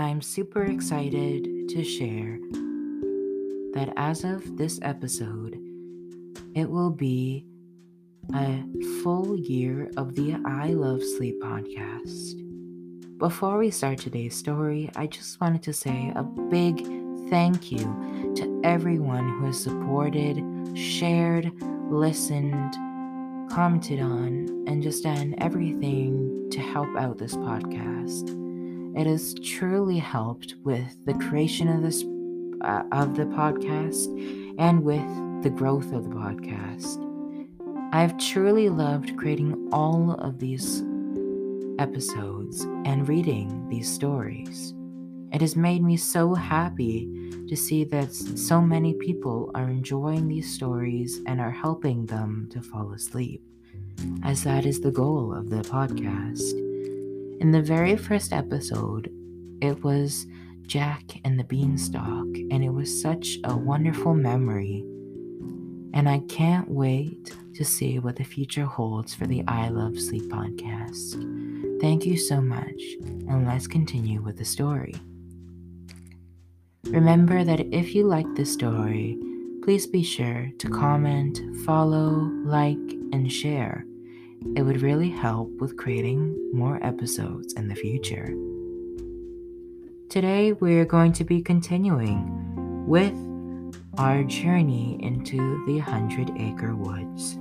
I'm super excited to share that as of this episode, it will be a full year of the I Love Sleep podcast. Before we start today's story, I just wanted to say a big thank you to everyone who has supported, shared, listened, commented on, and just done everything to help out this podcast. It has truly helped with the creation of this uh, of the podcast and with the growth of the podcast. I've truly loved creating all of these episodes and reading these stories. It has made me so happy to see that so many people are enjoying these stories and are helping them to fall asleep, as that is the goal of the podcast. In the very first episode, it was Jack and the Beanstalk, and it was such a wonderful memory. And I can't wait to see what the future holds for the I Love Sleep podcast. Thank you so much, and let's continue with the story. Remember that if you like this story, please be sure to comment, follow, like, and share. It would really help with creating more episodes in the future. Today, we're going to be continuing with our journey into the Hundred Acre Woods.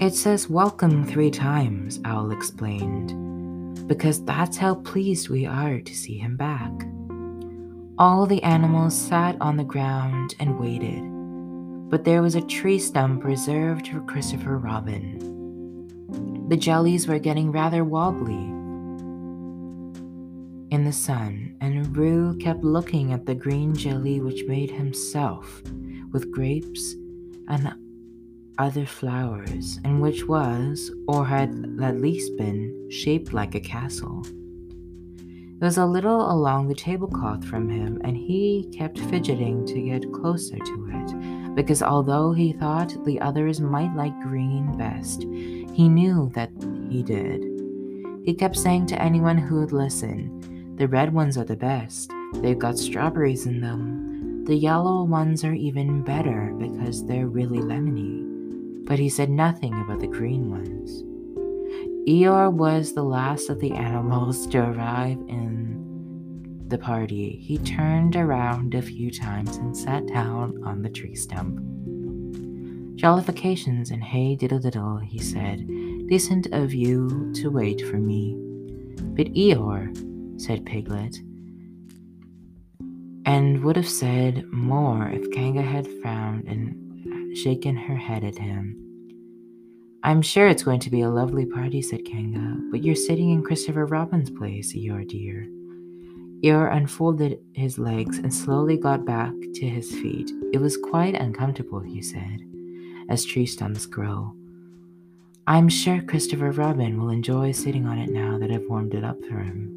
It says welcome three times, Owl explained because that's how pleased we are to see him back. All the animals sat on the ground and waited, but there was a tree stump reserved for Christopher Robin. The jellies were getting rather wobbly in the sun, and Roo kept looking at the green jelly which made himself with grapes and other flowers, and which was, or had at least been, shaped like a castle. It was a little along the tablecloth from him, and he kept fidgeting to get closer to it, because although he thought the others might like green best, he knew that he did. He kept saying to anyone who would listen, The red ones are the best. They've got strawberries in them. The yellow ones are even better because they're really lemony but he said nothing about the green ones. Eeyore was the last of the animals to arrive in the party. He turned around a few times and sat down on the tree stump. Jollifications and hey diddle diddle, he said. Decent of you to wait for me. But Eeyore, said Piglet, and would have said more if Kanga had frowned and shaken her head at him. I'm sure it's going to be a lovely party, said Kanga, but you're sitting in Christopher Robin's place, Eeyore dear. Eeyore unfolded his legs and slowly got back to his feet. It was quite uncomfortable, he said, as tree stumps grow. I'm sure Christopher Robin will enjoy sitting on it now that I've warmed it up for him.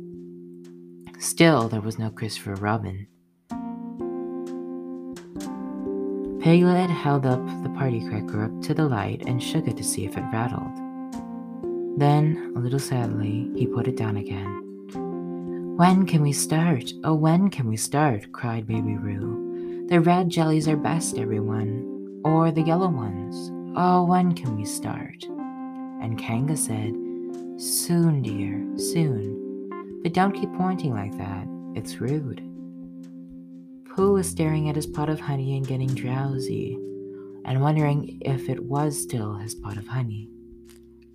Still, there was no Christopher Robin. Piglet held up the party cracker up to the light and shook it to see if it rattled. Then, a little sadly, he put it down again. When can we start? Oh, when can we start? cried Baby Roo. The red jellies are best, everyone. Or the yellow ones. Oh, when can we start? And Kanga said, Soon, dear, soon. But don't keep pointing like that. It's rude. Pooh was staring at his pot of honey and getting drowsy, and wondering if it was still his pot of honey.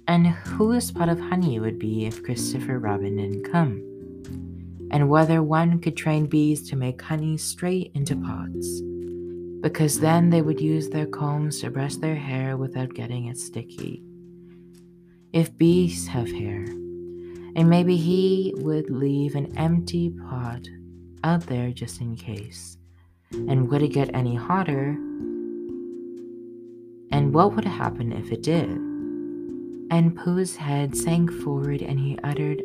And whose pot of honey would be if Christopher Robin didn't come, and whether one could train bees to make honey straight into pots, because then they would use their combs to brush their hair without getting it sticky. If bees have hair, and maybe he would leave an empty pot out there just in case. And would it get any hotter? And what would happen if it did? And Pooh's head sank forward and he uttered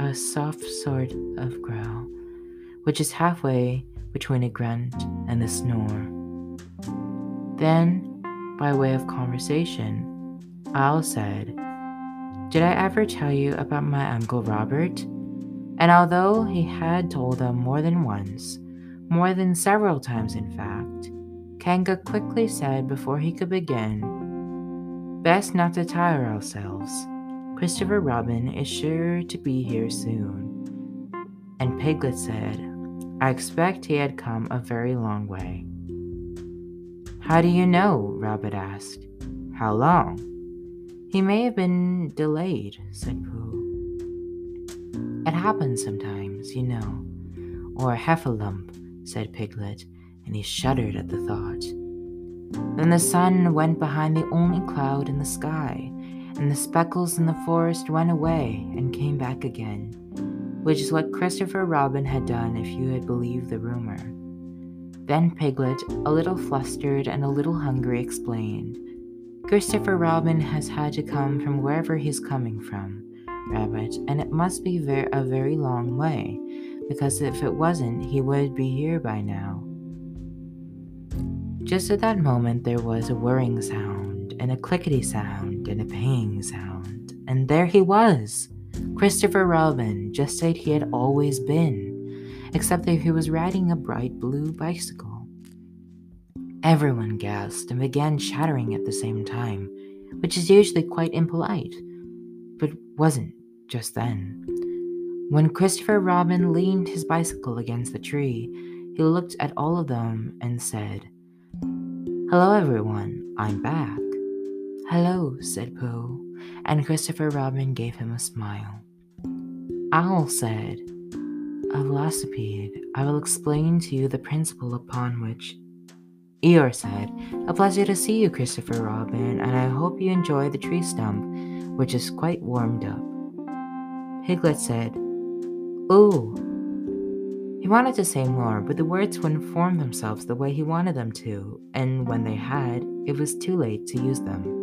a soft sort of growl, which is halfway between a grunt and a snore. Then, by way of conversation, Owl said, Did I ever tell you about my Uncle Robert? And although he had told them more than once, more than several times in fact, Kanga quickly said before he could begin, Best not to tire ourselves. Christopher Robin is sure to be here soon. And Piglet said, I expect he had come a very long way. How do you know? Rabbit asked. How long? He may have been delayed, said Pooh. It happens sometimes, you know. Or heffalump, said Piglet, and he shuddered at the thought. Then the sun went behind the only cloud in the sky, and the speckles in the forest went away and came back again, which is what Christopher Robin had done if you had believed the rumor. Then Piglet, a little flustered and a little hungry, explained. Christopher Robin has had to come from wherever he's coming from, Rabbit, and it must be ver- a very long way, because if it wasn't, he would be here by now. Just at that moment, there was a whirring sound, and a clickety sound, and a paying sound, and there he was! Christopher Robin, just as he had always been except that he was riding a bright blue bicycle. Everyone gasped and began chattering at the same time, which is usually quite impolite, but wasn't just then. When Christopher Robin leaned his bicycle against the tree, he looked at all of them and said, Hello, everyone, I'm back. Hello, said Pooh, and Christopher Robin gave him a smile. Owl said, a velocipede, I will explain to you the principle upon which. Eeyore said, A pleasure to see you, Christopher Robin, and I hope you enjoy the tree stump, which is quite warmed up. Piglet said, Ooh. He wanted to say more, but the words wouldn't form themselves the way he wanted them to, and when they had, it was too late to use them.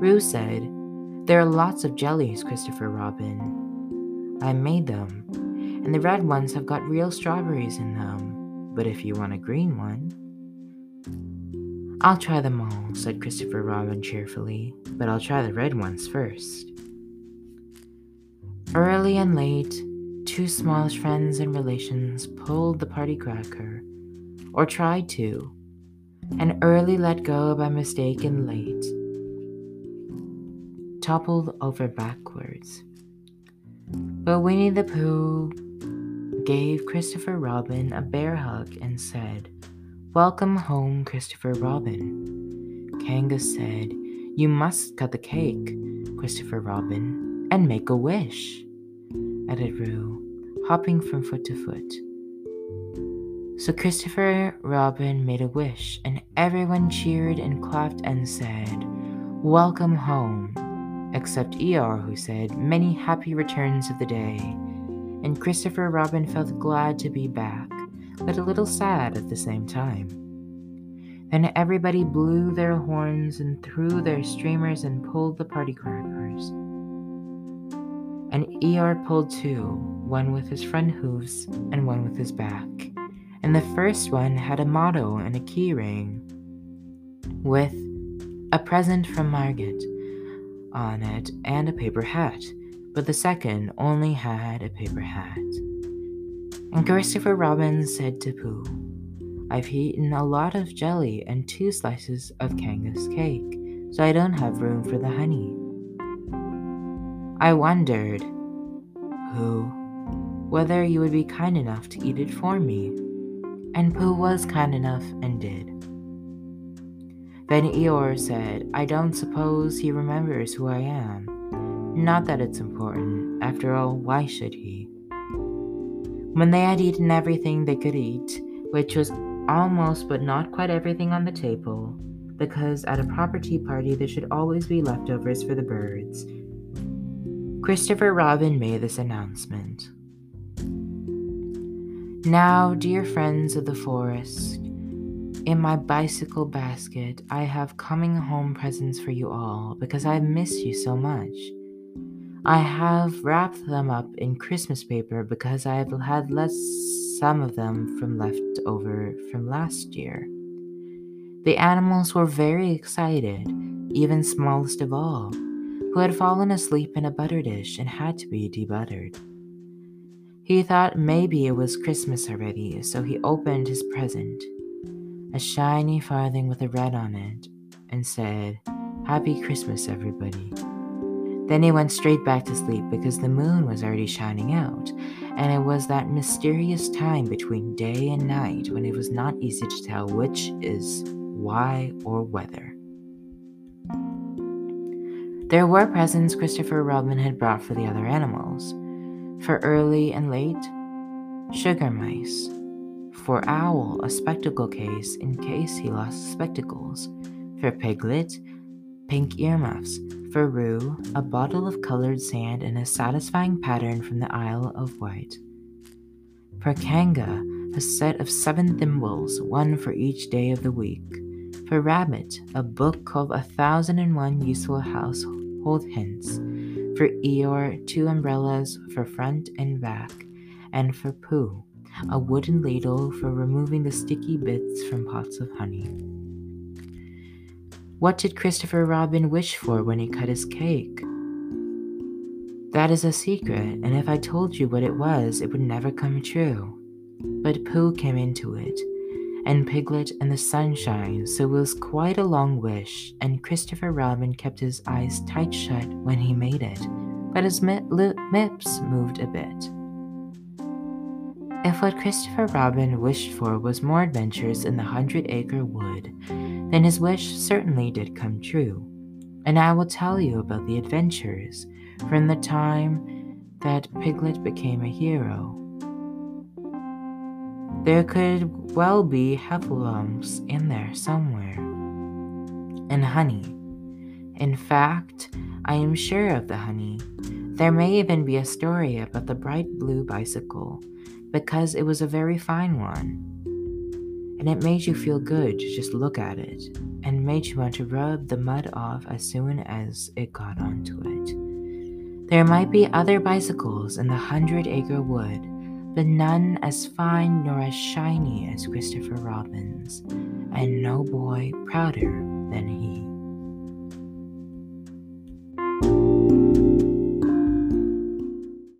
Roo said, There are lots of jellies, Christopher Robin. I made them, and the red ones have got real strawberries in them. But if you want a green one, I'll try them all, said Christopher Robin cheerfully, but I'll try the red ones first. Early and late, two smallish friends and relations pulled the party cracker, or tried to, and early let go by mistake and late toppled over backwards. But Winnie the Pooh gave Christopher Robin a bear hug and said, Welcome home, Christopher Robin. Kanga said, You must cut the cake, Christopher Robin, and make a wish, added Roo, hopping from foot to foot. So Christopher Robin made a wish, and everyone cheered and clapped and said, Welcome home except Eeyore, who said, Many happy returns of the day. And Christopher Robin felt glad to be back, but a little sad at the same time. Then everybody blew their horns and threw their streamers and pulled the party crackers. And Eeyore pulled two, one with his front hooves and one with his back. And the first one had a motto and a key ring with a present from Margaret on it and a paper hat, but the second only had a paper hat. And Christopher Robin said to Pooh, I've eaten a lot of jelly and two slices of Kanga's cake, so I don't have room for the honey. I wondered, Pooh, whether you would be kind enough to eat it for me. And Pooh was kind enough and did. Then Eeyore said, I don't suppose he remembers who I am. Not that it's important. After all, why should he? When they had eaten everything they could eat, which was almost but not quite everything on the table, because at a proper tea party there should always be leftovers for the birds, Christopher Robin made this announcement. Now, dear friends of the forest, in my bicycle basket, I have coming home presents for you all because I miss you so much. I have wrapped them up in Christmas paper because I have had less some of them from left over from last year. The animals were very excited, even smallest of all, who had fallen asleep in a butter dish and had to be debuttered. He thought maybe it was Christmas already, so he opened his present, a shiny farthing with a red on it, and said, Happy Christmas, everybody. Then he went straight back to sleep because the moon was already shining out, and it was that mysterious time between day and night when it was not easy to tell which is why or whether. There were presents Christopher Robin had brought for the other animals. For early and late, sugar mice. For Owl, a spectacle case in case he lost spectacles. For Piglet, pink earmuffs. For Roo, a bottle of colored sand in a satisfying pattern from the Isle of Wight. For Kanga, a set of seven thimbles, one for each day of the week. For Rabbit, a book called A Thousand and One Useful Household Hints. For Eeyore, two umbrellas for front and back. And for Pooh, a wooden ladle for removing the sticky bits from pots of honey. What did Christopher Robin wish for when he cut his cake? That is a secret, and if I told you what it was, it would never come true. But Pooh came into it, and Piglet and the sunshine, so it was quite a long wish, and Christopher Robin kept his eyes tight shut when he made it, but his lips moved a bit. If what Christopher Robin wished for was more adventures in the Hundred Acre Wood, then his wish certainly did come true. And I will tell you about the adventures from the time that Piglet became a hero. There could well be heffalumps in there somewhere. And honey. In fact, I am sure of the honey. There may even be a story about the bright blue bicycle because it was a very fine one. And it made you feel good to just look at it, and made you want to rub the mud off as soon as it got onto it. There might be other bicycles in the hundred acre wood, but none as fine nor as shiny as Christopher Robin's, and no boy prouder than he.